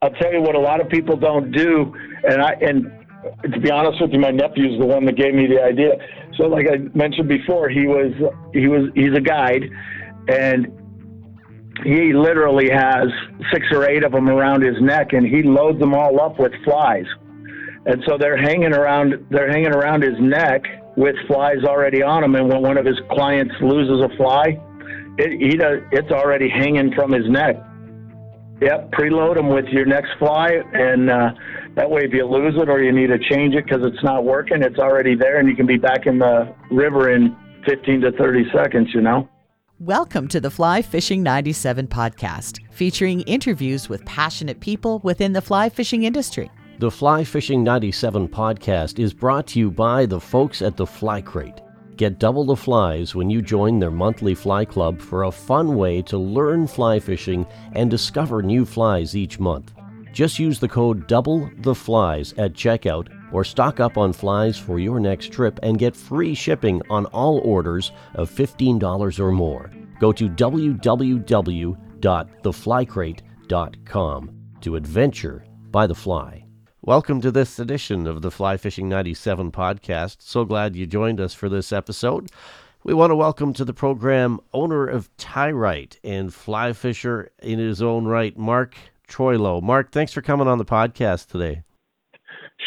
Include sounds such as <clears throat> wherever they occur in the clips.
I'll tell you what a lot of people don't do, and I and to be honest with you, my nephew's the one that gave me the idea. So, like I mentioned before, he was he was he's a guide, and he literally has six or eight of them around his neck, and he loads them all up with flies, and so they're hanging around they're hanging around his neck with flies already on them. And when one of his clients loses a fly, it, he does, it's already hanging from his neck. Yep, preload them with your next fly, and uh, that way, if you lose it or you need to change it because it's not working, it's already there, and you can be back in the river in 15 to 30 seconds. You know. Welcome to the Fly Fishing 97 podcast, featuring interviews with passionate people within the fly fishing industry. The Fly Fishing 97 podcast is brought to you by the folks at the Fly Crate. Get double the flies when you join their monthly fly club for a fun way to learn fly fishing and discover new flies each month. Just use the code double the flies at checkout or stock up on flies for your next trip and get free shipping on all orders of $15 or more. Go to www.theflycrate.com to adventure by the fly. Welcome to this edition of the Fly Fishing 97 podcast. So glad you joined us for this episode. We want to welcome to the program owner of Tyrite and fly fisher in his own right, Mark Troilo. Mark, thanks for coming on the podcast today.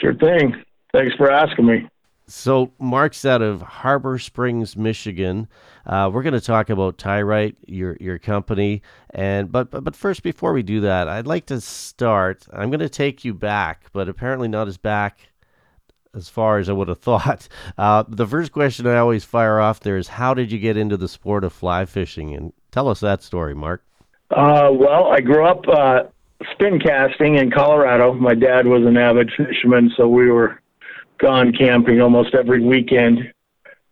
Sure thing. Thanks for asking me. So, Mark's out of Harbor Springs, Michigan. Uh, we're going to talk about Tyrite, your your company, and but, but but first, before we do that, I'd like to start. I'm going to take you back, but apparently not as back as far as I would have <laughs> thought. Uh, the first question I always fire off there is, how did you get into the sport of fly fishing? And tell us that story, Mark. Uh, well, I grew up uh, spin casting in Colorado. My dad was an avid fisherman, so we were gone camping almost every weekend,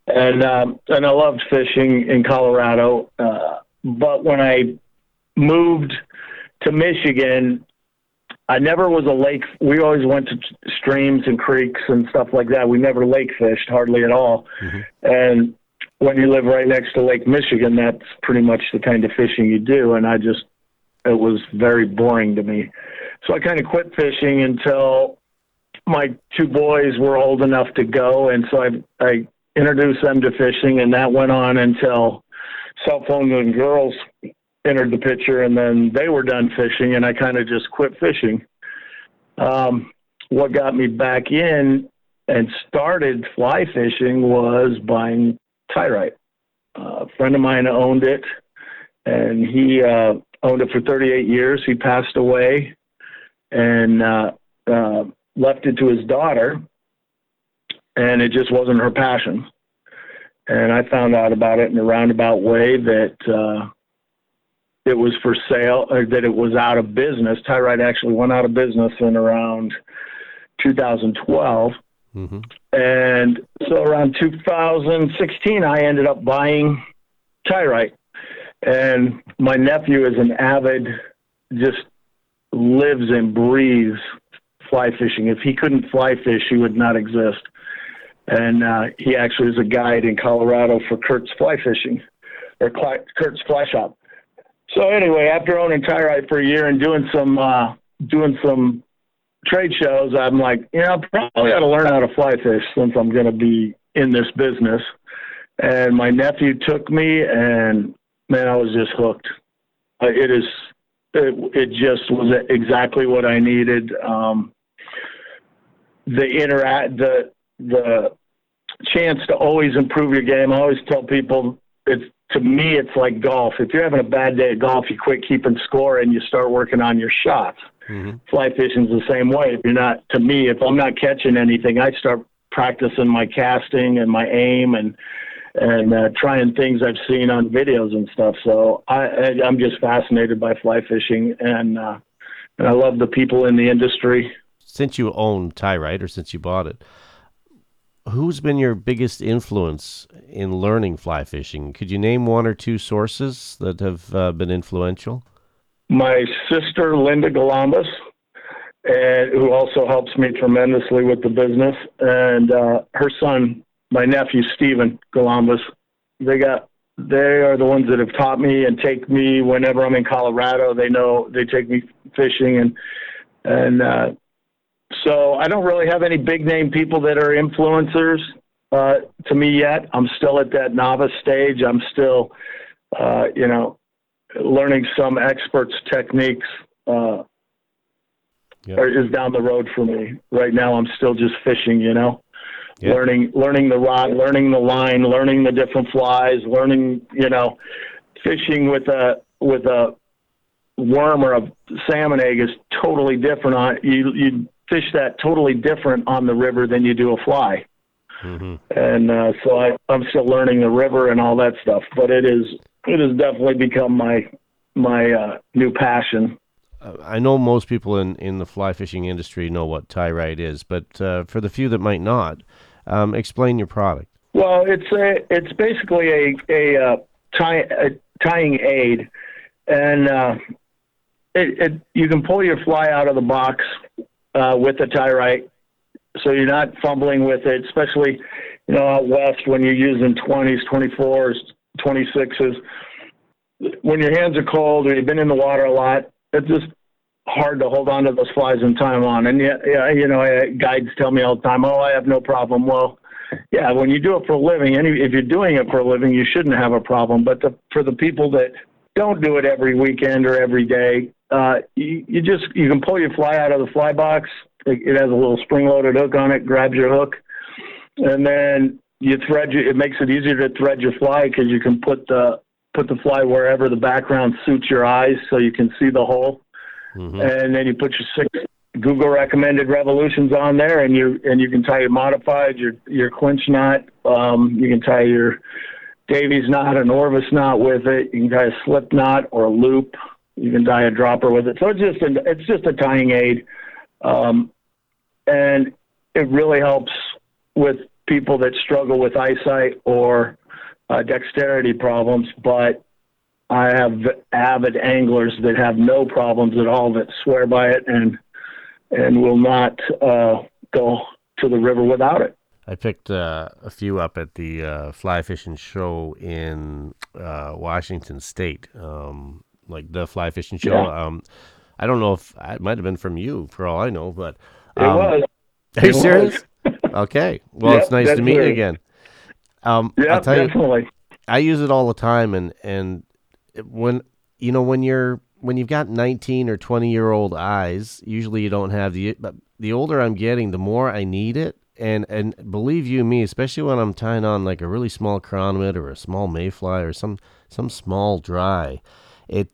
and um, and I loved fishing in Colorado. Uh, but when I moved to Michigan, I never was a lake. We always went to streams and creeks and stuff like that. We never lake fished hardly at all. Mm-hmm. And when you live right next to Lake Michigan, that's pretty much the kind of fishing you do. And I just it was very boring to me. So I kind of quit fishing until my two boys were old enough to go, and so I I introduced them to fishing, and that went on until cell phone and girls entered the picture, and then they were done fishing, and I kind of just quit fishing. Um, what got me back in and started fly fishing was buying Tyrite. Uh, a friend of mine owned it, and he uh, owned it for 38 years. He passed away and uh, uh, left it to his daughter, and it just wasn't her passion. And I found out about it in a roundabout way that uh, it was for sale, or that it was out of business. Tyrite actually went out of business in around 2012. Mm-hmm. And so around 2016, I ended up buying Tyrite and my nephew is an avid, just lives and breathes fly fishing. If he couldn't fly fish, he would not exist. And uh, he actually is a guide in Colorado for Kirk's Fly Fishing, or Kirk's Fly Shop. So anyway, after owning Tyrite for a year and doing some uh, doing some trade shows, I'm like, you know, I probably ought to learn how to fly fish since I'm going to be in this business. And my nephew took me, and man, I was just hooked. Uh, it is, it, it just was exactly what I needed. Um, the interact, the the chance to always improve your game. I always tell people it's to me it's like golf. If you're having a bad day at golf, you quit keeping score and you start working on your shots. Mm-hmm. Fly fishing's the same way. If you're not, to me, if I'm not catching anything, I start practicing my casting and my aim and and uh, trying things I've seen on videos and stuff. So I, I am just fascinated by fly fishing, and uh, and I love the people in the industry. Since you own Tyrite, or since you bought it, who's been your biggest influence in learning fly fishing? Could you name one or two sources that have uh, been influential? My sister Linda Galambos, and who also helps me tremendously with the business, and uh, her son my nephew Stephen Galambos. They got they are the ones that have taught me and take me whenever I'm in Colorado. They know they take me fishing and and uh, so I don't really have any big name people that are influencers uh, to me yet. I'm still at that novice stage. I'm still, uh, you know, learning some experts' techniques. Uh, Yep. Is down the road for me. Right now, I'm still just fishing. You know, Yep. learning learning the rod, learning the line, learning the different flies, learning you know, fishing with a with a worm or a salmon egg is totally different on you you fish that totally different on the river than you do a fly hmm and uh, so I, I'm still learning the river and all that stuff. But it is it has definitely become my my uh, new passion. I know most people in, in the fly fishing industry know what tie Tyrite is, but uh, for the few that might not, um, explain your product. Well, it's a it's basically a a, uh, tie, a tying aid, and uh, it, it you can pull your fly out of the box uh, with the Tyrite, so you're not fumbling with it, especially you know out west when you're using 20s, 24s, 26s. When your hands are cold or you've been in the water a lot, it's just hard to hold on to those flies in time on. And yeah, yeah, you know, I- guides tell me all the time, "Oh, I have no problem." Well, yeah, when you do it for a living, any if you're doing it for a living, you shouldn't have a problem. But the, for the people that don't do it every weekend or every day, uh, you, you just you can pull your fly out of the fly box. It, it has a little spring-loaded hook on it. Grabs your hook, and then you thread. Your, it makes it easier to thread your fly because you can put the put the fly wherever the background suits your eyes, so you can see the hole hmm and then you put your six Google recommended revolutions on there, and you and you can tie your modified, your your clinch knot. Um, you can tie your Davy's knot, an Orvis knot with it. You can tie a slip knot or a loop. You can tie a dropper with it. So it's just a, it's just a tying aid, um, and it really helps with people that struggle with eyesight or uh, dexterity problems. But I have avid anglers that have no problems at all that swear by it and and will not uh, go to the river without it. I picked uh, a few up at the uh, fly fishing show in uh, Washington State, um, like the fly fishing show. Yeah. Um, I don't know if it might have been from you, for all I know, but It um, was. Are you It was. serious? <laughs> okay. Well, Yeah, it's nice to meet you again. Um, Yeah, I'll tell you, definitely. I use it all the time, and and when you know when you're when you've got 19 or 20 year old eyes, usually you don't have the. But the older I'm getting, the more I need it, and and believe you me, especially when I'm tying on like a really small chronomid or a small mayfly or some some small dry, it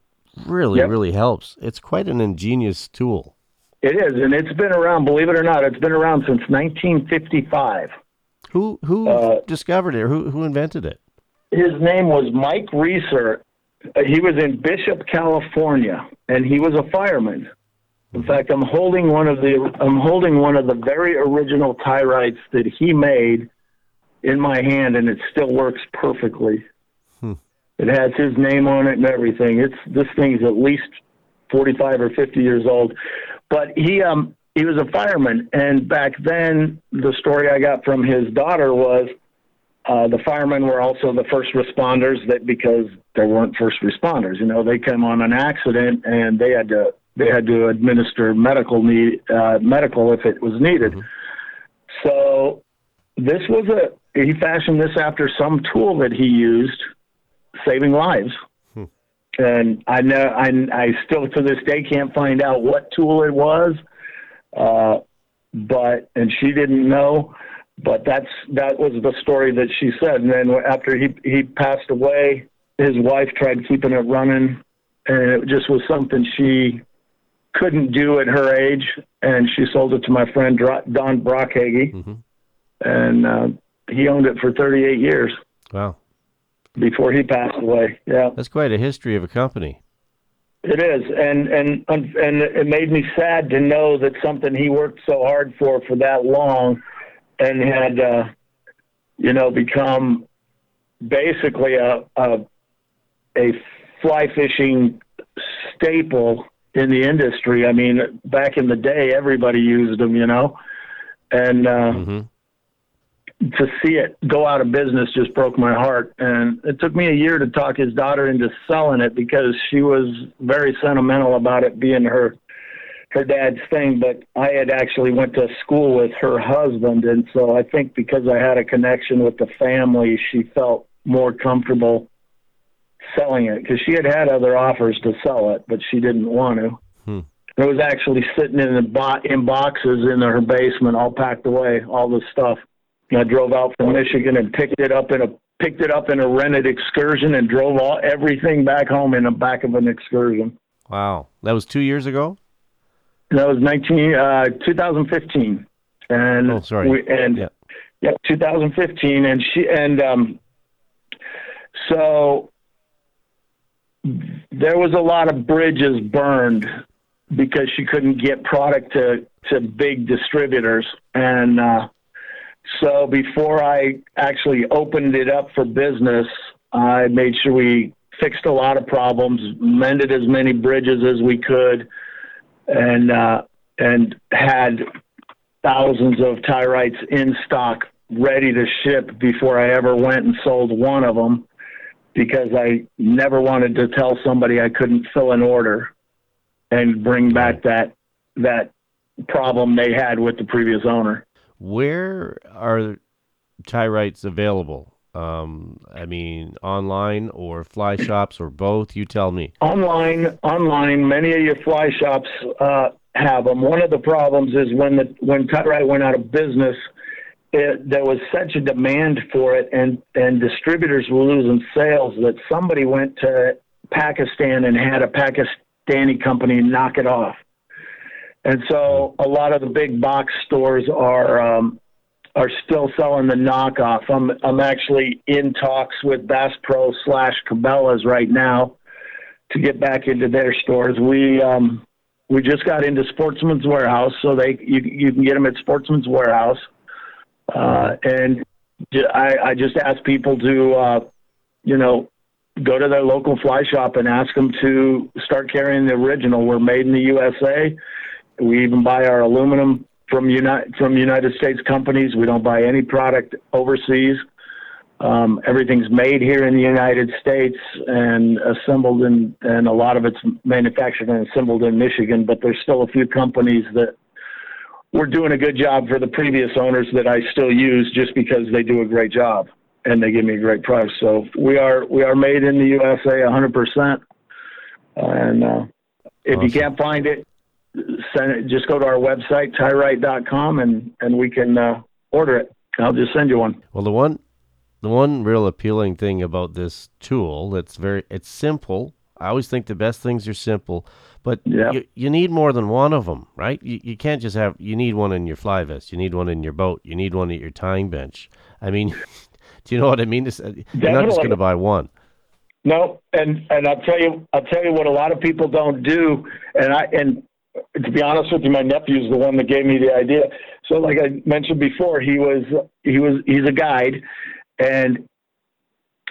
really Yep. really helps. It's quite an ingenious tool. It is, and it's been around. Believe it or not, it's been around since 1955. Who who Uh, discovered it? Or who who invented it? His name was Mike Reeser. He was in Bishop, California, and he was a fireman. In fact, I'm holding one of the I'm holding one of the very original Tyrites that he made in my hand, and it still works perfectly. Hmm. It has his name on it and everything. It's this thing's at least 45 or 50 years old, but he um he was a fireman, and back then the story I got from his daughter was uh, the firemen were also the first responders that because there weren't first responders, you know, they came on an accident and they had to they had to administer medical need uh, medical if it was needed. So this was a he fashioned this after some tool that he used, saving lives. Hmm. And I know I I still to this day can't find out what tool it was, uh, but and she didn't know but that's that was the story that she said. And then after he he passed away, his wife tried keeping it running, and it just was something she couldn't do at her age. And she sold it to my friend Don Brockhage, hmm and uh, he owned it for 38 years Wow, before he passed away. Yeah. that's quite a history of a company. It is, and and and it made me sad to know that something he worked so hard for for that long, and had, uh, you know, become basically a a, a fly fishing staple in the industry. I mean, back in the day, everybody used them, you know, and uh, hmm to see it go out of business just broke my heart. And it took me a year to talk his daughter into selling it because she was very sentimental about it being her her dad's thing, but I had actually went to school with her husband, and so I think because I had a connection with the family, she felt more comfortable selling it because she had had other offers to sell it, but she didn't want to. Hmm. It was actually sitting in the bo- in boxes in her basement, all packed away, all the stuff. And I drove out from Michigan and picked it up in a picked it up in a rented excursion and drove all everything back home in the back of an excursion. Wow, that was two years ago. That was 19, uh, 2015. And Oh, sorry. We, and Yeah. yeah, 2015. And she, and, um, so there was a lot of bridges burned because she couldn't get product to, to big distributors. And, uh, so before I actually opened it up for business, I made sure we fixed a lot of problems, mended as many bridges as we could, and uh, and had thousands of Tyrites in stock ready to ship before I ever went and sold one of them because I never wanted to tell somebody I couldn't fill an order and bring back that that problem they had with the previous owner. Where are Tyrites available? Um, I mean, online or fly <clears throat> shops or both? You tell me. Online, online, many of your fly shops uh, have them. One of the problems is when the when Tyrite went out of business, it, there was such a demand for it, and and distributors were losing sales that somebody went to Pakistan and had a Pakistani company knock it off. And so a lot of the big box stores are um, are still selling the knockoff. I'm I'm actually in talks with Bass Pro slash Cabela's right now to get back into their stores. We um, we just got into Sportsman's Warehouse, so they you you can get them at Sportsman's Warehouse, uh, and I, I just ask people to uh, you know go to their local fly shop and ask them to start carrying the original. We're made in the USA. We even buy our aluminum from United from United States companies. We don't buy any product overseas. Um, everything's made here in the United States and assembled in, and a lot of it's manufactured and assembled in Michigan. But there's still a few companies that we're doing a good job for the previous owners that I still use just because they do a great job and they give me a great price. So we are we are made in the USA 100%. And uh, if you can't find it, send it. Just go to our website tyrite.com and and we can uh, order it. I'll just send you one. Well, the one, the one real appealing thing about this tool that's very, it's simple. I always think the best things are simple, but Yeah. you, you need more than one of them, right? You, you can't just have, you need one in your fly vest, you need one in your boat, you need one at your tying bench. I mean, <laughs> do you know what I mean? Uh, You're not just going to buy one. No, and and I'll tell you, I'll tell you what a lot of people don't do, and I and to be honest with you, my nephew's the one that gave me the idea. So, like I mentioned before, he was he was he's a guide, and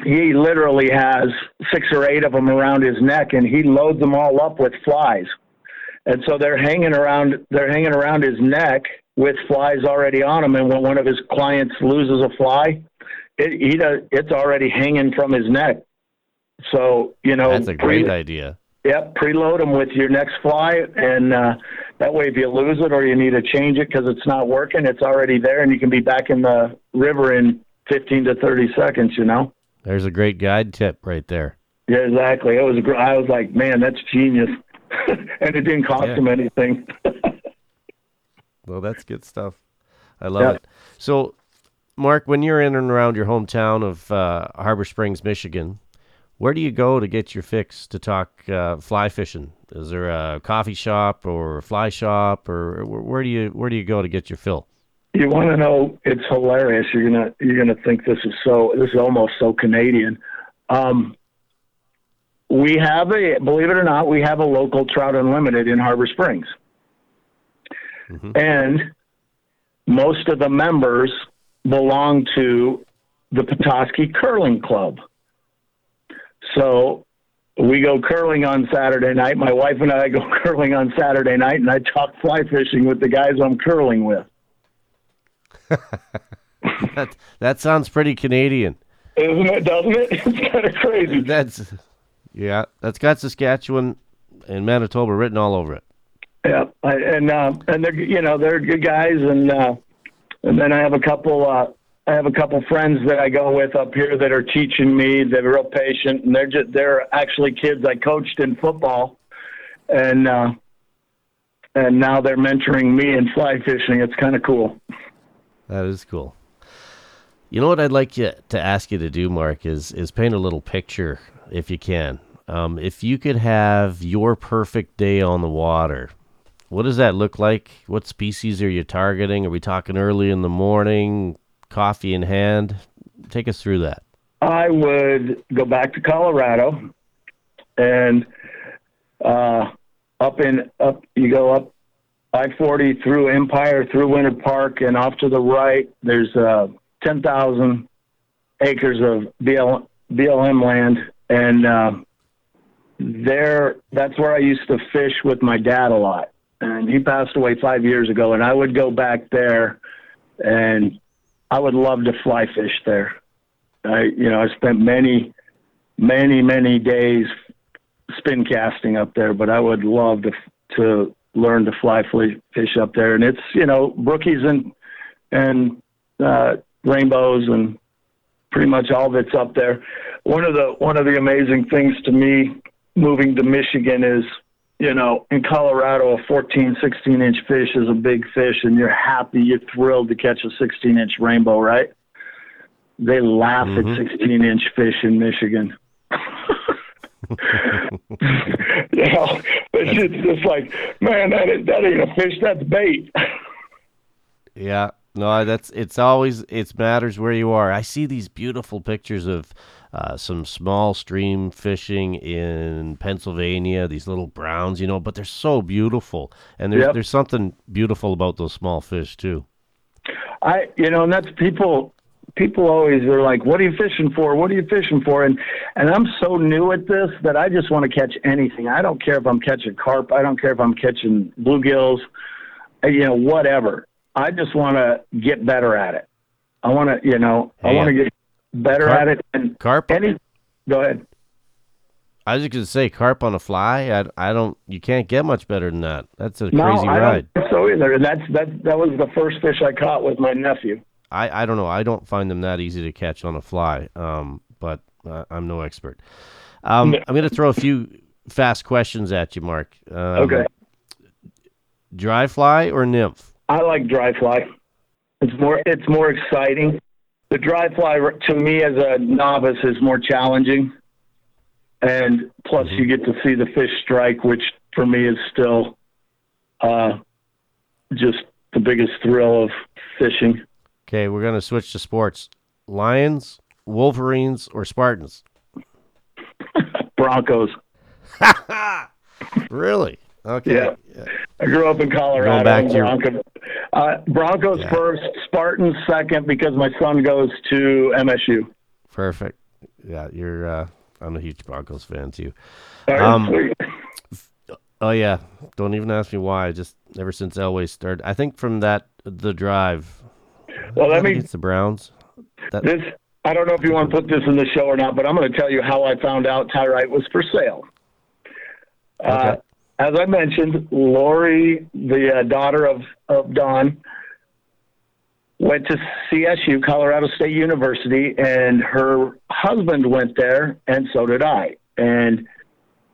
he literally has six or eight of them around his neck, and he loads them all up with flies, and so they're hanging around they're hanging around his neck with flies already on them. And when one of his clients loses a fly, it, he does, it's already hanging from his neck. So you know, That's a great pre- idea. Yep, preload them with your next fly, and uh, that way, if you lose it or you need to change it because it's not working, it's already there, and you can be back in the river in 15 to 30 seconds. You know. There's a great guide tip right there. Yeah, exactly. It was. gr- I was like, man, that's genius, <laughs> and it didn't cost Yeah. him anything. <laughs> Well, that's good stuff. I love Yeah. it. So, Mark, when you're in and around your hometown of uh, Harbor Springs, Michigan, where do you go to get your fix to talk uh, fly fishing? Is there a coffee shop or a fly shop, or where, where do you where do you go to get your fill? You want to know? It's hilarious. You're gonna you're gonna think this is so. This is almost so Canadian. Um, we have a believe it or not, we have a local Trout Unlimited in Harbor Springs, Mhm. and most of the members belong to the Petoskey Curling Club. So we go curling on Saturday night. My wife and I go <laughs> curling on Saturday night, and I talk fly fishing with the guys I'm curling with. <laughs> that that sounds pretty Canadian. Isn't it? Doesn't it? <laughs> It's kind of crazy. That's yeah, that's got Saskatchewan and Manitoba written all over it. Yeah, I, and uh, and they're you know they're good guys, and uh, and then I have a couple uh, I have a couple friends that I go with up here that are teaching me. They're real patient, and they're just they're actually kids I coached in football, and uh, and now they're mentoring me in fly fishing. It's kind of cool. That is cool. You know what I'd like you to ask you to do, Mark, is is paint a little picture if you can. Um, if you could have your perfect day on the water, what does that look like? What species are you targeting? Are we talking early in the morning, coffee in hand? Take us through that. I would go back to Colorado and uh, up in up you go up I forty through Empire through Winter Park and off to the right there's uh, ten thousand acres of BL, BLM land and uh, there that's where I used to fish with my dad a lot and he passed away five years ago and I would go back there and I would love to fly fish there. I you know I spent many many many days spin casting up there, but I would love to to learn to fly fish up there. And it's you know brookies and and uh, rainbows and pretty much all it's up there. One of the one of the amazing things to me moving to Michigan is you know, in Colorado, a 14, 16 inch fish is a big fish, and you're happy, you're thrilled to catch a 16 inch rainbow, right? They laugh mm-hmm. at 16 inch fish in Michigan. <laughs> you know, it's just, like, man, that ain't, that ain't a fish, that's bait. <laughs> yeah, no, that's it's always it matters where you are. I see these beautiful pictures of uh, some small stream fishing in Pennsylvania. These little browns, you know, but they're so beautiful, and there's yep. there's something beautiful about those small fish too. I, you know, and that's people. People always are like, "What are you fishing for? What are you fishing for?" And and I'm so new at this that I just want to catch anything. I don't care if I'm catching carp. I don't care if I'm catching bluegills. Uh, you know, whatever. I just want to get better at it. I want to, you know, I want to get better carp, at it. And carp. Any, go ahead. I was just gonna say carp on a fly. I, I don't. You can't get much better than that. That's a no, crazy I ride. Don't so either. And that's that. That was the first fish I caught with my nephew. I, I don't know. I don't find them that easy to catch on a fly. Um, but uh, I'm no expert. Um, no. I'm gonna throw a few fast questions at you, Mark. Um, okay. Dry fly or nymph? I like dry fly. It's more it's more exciting. The dry fly to me as a novice is more challenging, and plus mm-hmm. you get to see the fish strike, which for me is still uh, just the biggest thrill of fishing. Okay, we're gonna switch to sports. Lions, Wolverines, or Spartans? <laughs> Broncos. <laughs> really? Okay. Yeah. yeah. I grew up in Colorado. back to Bronco, uh, Broncos yeah. first, Spartans second because my son goes to MSU. Perfect. Yeah, you're. Uh, I'm a huge Broncos fan too. Um, oh yeah, don't even ask me why. Just ever since Elway started, I think from that the drive. Well, let me. It's the Browns. That, this I don't know if you want to put this in the show or not, but I'm going to tell you how I found out Tyrite was for sale. Uh, okay. Uh, as I mentioned, Lori, the uh, daughter of, of Don, went to CSU, Colorado State University, and her husband went there, and so did I. And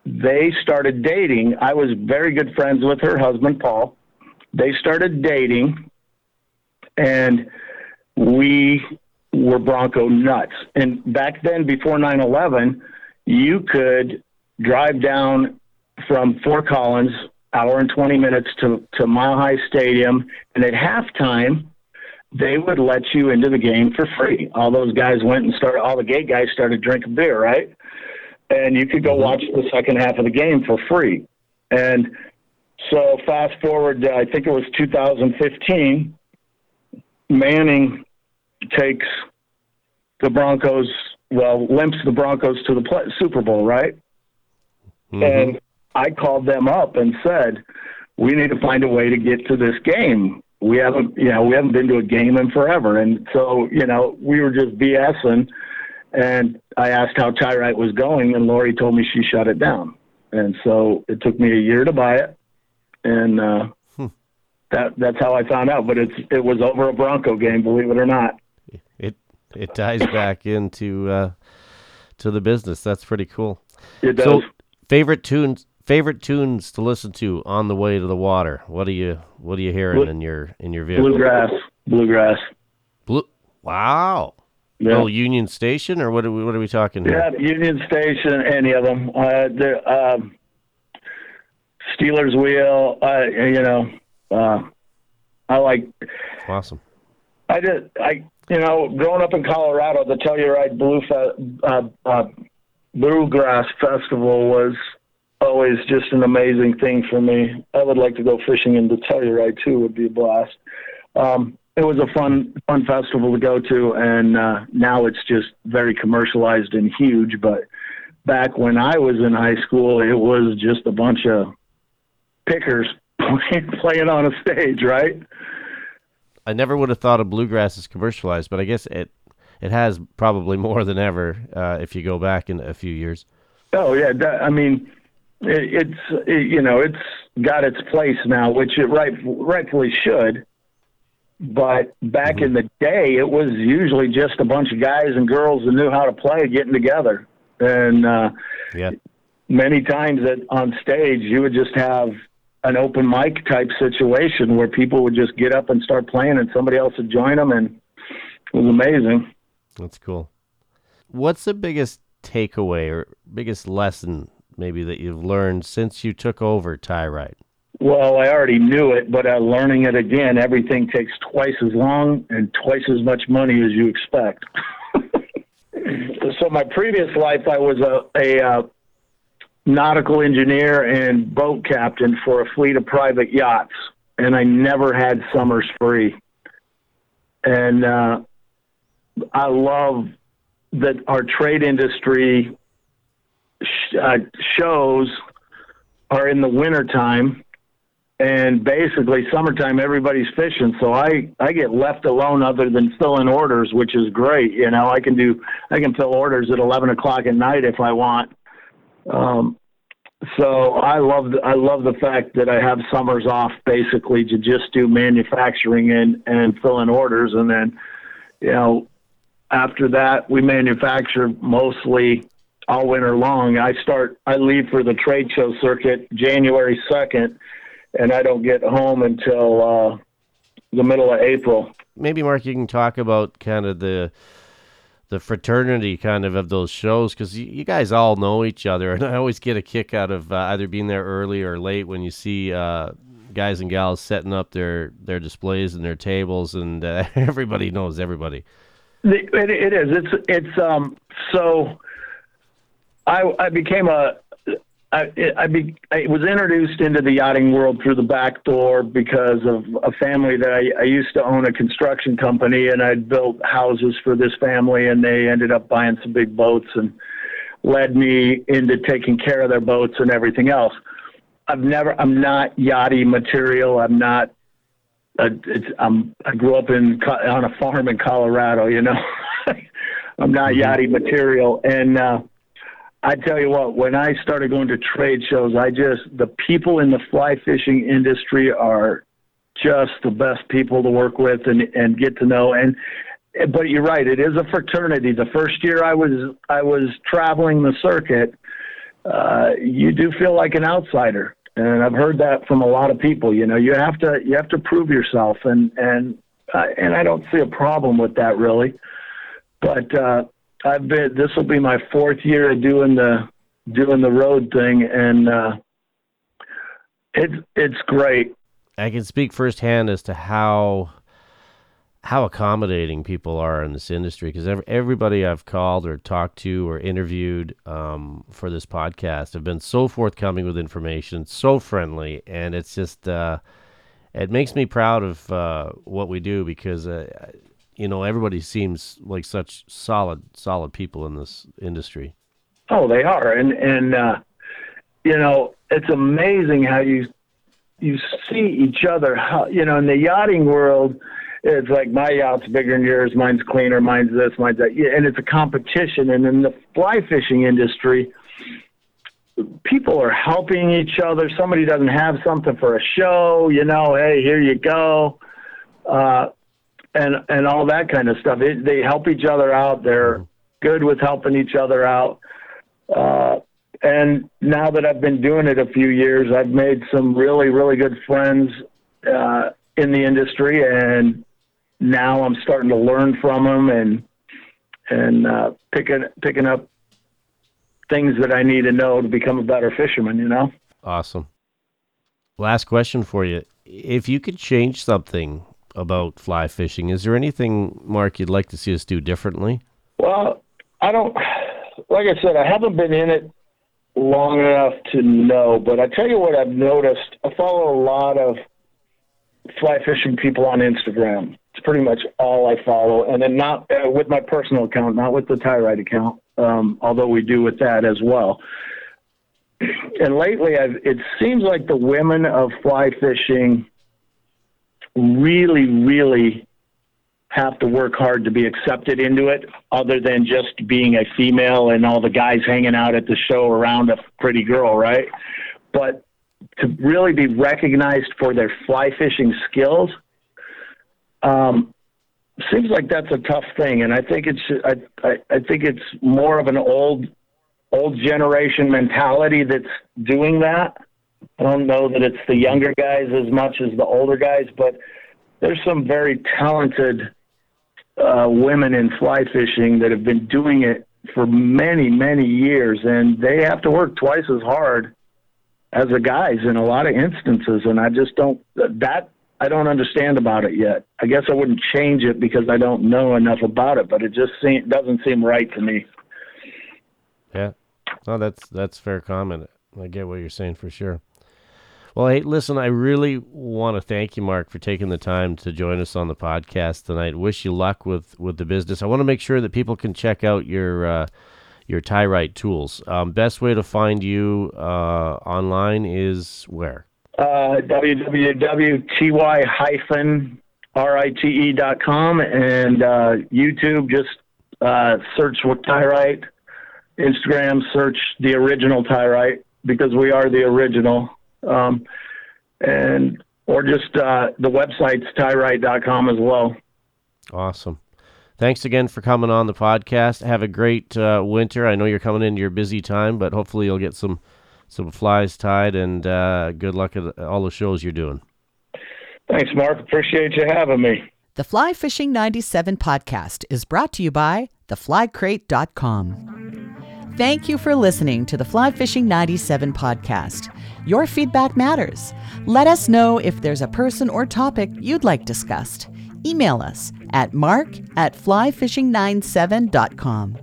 they started dating. I was very good friends with her husband, Paul. They started dating, and we were Bronco nuts. And back then, before 9 11, you could drive down from Fort Collins, hour and 20 minutes to, to Mile High Stadium. And at halftime, they would let you into the game for free. All those guys went and started, all the gay guys started drinking beer, right? And you could go mm-hmm. watch the second half of the game for free. And so fast forward, I think it was 2015, Manning takes the Broncos, well, limps the Broncos to the play, Super Bowl, right? Mm-hmm. And I called them up and said, "We need to find a way to get to this game. We haven't, you know, we haven't been to a game in forever." And so, you know, we were just BSing. And I asked how Tyrite was going, and Lori told me she shut it down. And so it took me a year to buy it. and uh. That that's how I found out. But it's it was over a Bronco game, believe it or not. It it ties back into uh, to the business. That's pretty cool. It does. So, favorite tunes favorite tunes to listen to on the way to the water. What are you what are you hearing Blue, in your in your vehicle? Bluegrass. Bluegrass. Blue. Wow. Yeah. Oh, Union Station, or what are we what are we talking here? Yeah, Union Station, any of them. Uh, the um, Stealers Wheel. Uh, you know, uh, I like. Awesome. I did. I you know, growing up in Colorado, the Telluride Blue Fe- uh, uh, Bluegrass Festival was always just an amazing thing for me. I would like to go fishing in the Telluride too. Would be a blast. Um, it was a fun fun festival to go to, and uh, now it's just very commercialized and huge. But back when I was in high school, it was just a bunch of pickers playing, playing on a stage, right? I never would have thought of bluegrass as commercialized, but I guess it it has probably more than ever uh, if you go back in a few years. Oh yeah, that, I mean, it, it's it, you know it's got its place now, which it right rightfully should. But back mm-hmm. in the day, it was usually just a bunch of guys and girls that knew how to play getting together, and uh, yeah, many times that on stage you would just have an open mic type situation where people would just get up and start playing, and somebody else would join them, and it was amazing. That's cool. What's the biggest takeaway or biggest lesson maybe that you've learned since you took over Tyrite? Well, I already knew it, but uh, learning it again, everything takes twice as long and twice as much money as you expect. <laughs> so my previous life, I was a, a uh, nautical engineer and boat captain for a fleet of private yachts, and I never had summers free. And uh, I love that our trade industry sh- uh, shows are in the wintertime and basically summertime everybody's fishing. So i i get left alone other than filling orders which is great you know. I can do i can fill orders at 11 o'clock at night if i want um, so I love I love the fact that I have summers off basically to just do manufacturing and and fill in orders, and then you know after that we manufacture mostly all winter long. I start I leave for the trade show circuit January second, and I don't get home until uh, the middle of April. Maybe Mark, you can talk about kind of the the fraternity kind of of those shows because you, you, guys all know each other, and I always get a kick out of uh, either being there early or late when you see uh, guys and gals setting up their their displays and their tables, and uh, <laughs> everybody knows everybody. It, it is. It's it's um so. I I became a I, I, be, I was introduced into the yachting world through the back door because of a family that I, I used to own a construction company and I'd built houses for this family and they ended up buying some big boats and led me into taking care of their boats and everything else. I've never, I'm not yachty material. I'm not, it's, I'm, I grew up in, on a farm in Colorado, you know, <laughs> I'm not mm-hmm. yachty material. And, uh, I tell you what, when I started going to trade shows, I just the people in the fly fishing industry are just the best people to work with and and get to know and but you're right, it is a fraternity. The first year I was I was traveling the circuit, uh, you do feel like an outsider. And I've heard that from a lot of people. You know, you have to you have to prove yourself, and and uh, and I don't see a problem with that really. But uh, I've been. This will be my fourth year of doing the doing the road thing, and uh, it's it's great. I can speak firsthand as to how how accommodating people are in this industry because every, everybody I've called or talked to or interviewed um, for this podcast have been so forthcoming with information, so friendly, and it's just uh, it makes me proud of uh, what we do because uh, you know everybody seems like such solid solid people in this industry oh they are and and uh you know it's amazing how you you see each other how you know in the yachting world it's like my yacht's bigger than yours mine's cleaner mine's this mine's that and it's a competition and in the fly fishing industry people are helping each other. Somebody doesn't have something for a show, you know, hey, here you go. Uh, and and all that kind of stuff. It, they help each other out. They're good with helping each other out. Uh, and now that I've been doing it a few years, I've made some really really good friends uh, in the industry, and now I'm starting to learn from them and and uh, picking picking up things that I need to know to become a better fisherman. You know. Awesome. Last question for you: If you could change something about fly fishing, is there anything, Mark, you'd like to see us do differently? Well, I don't. Like I said, I haven't been in it long enough to know, but I tell you what I've noticed. I follow a lot of fly fishing people on Instagram. It's pretty much all I follow, and then not uh, with my personal account, not with the Tyrite account, um, although we do with that as well. And lately, I've, it seems like the women of fly fishing really, really have to work hard to be accepted into it, other than just being a female and all the guys hanging out at the show around a pretty girl, right? But to really be recognized for their fly fishing skills, um, seems like that's a tough thing, and I think it's I, I, I think it's more of an old old generation mentality that's doing that. I don't know that it's the younger guys as much as the older guys, but there's some very talented uh, women in fly fishing that have been doing it for many, many years, and they have to work twice as hard as the guys in a lot of instances. And I just don't that I don't understand about it yet. I guess I wouldn't change it because I don't know enough about it, but it just seem, doesn't seem right to me. Yeah, no, that's that's fair comment. I get what you're saying for sure. Well, hey, listen, I really want to thank you, Mark, for taking the time to join us on the podcast tonight. Wish you luck with, with the business. I want to make sure that people can check out your uh, your Tyrite tools. Um, best way to find you uh, online is where? Uh, www.ty-rite.com and uh, YouTube. Just uh, search with Tyrite. Instagram, search the original Tyrite because we are the original um, and or just uh, the website's tyrite.com as well. Awesome. Thanks again for coming on the podcast. Have a great uh, winter. I know you're coming into your busy time, but hopefully you'll get some some flies tied. And uh, good luck at all the shows you're doing. Thanks, Mark. Appreciate you having me. The Fly Fishing 97 podcast is brought to you by theflycrate.com. Thank you for listening to the Fly Fishing 97 podcast. Your feedback matters. Let us know if there's a person or topic you'd like discussed. Email us at mark at flyfishing97.com.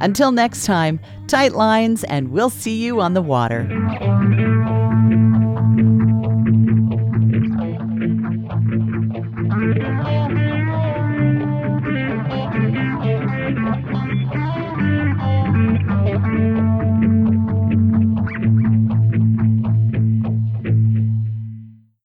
Until next time, tight lines, and we'll see you on the water.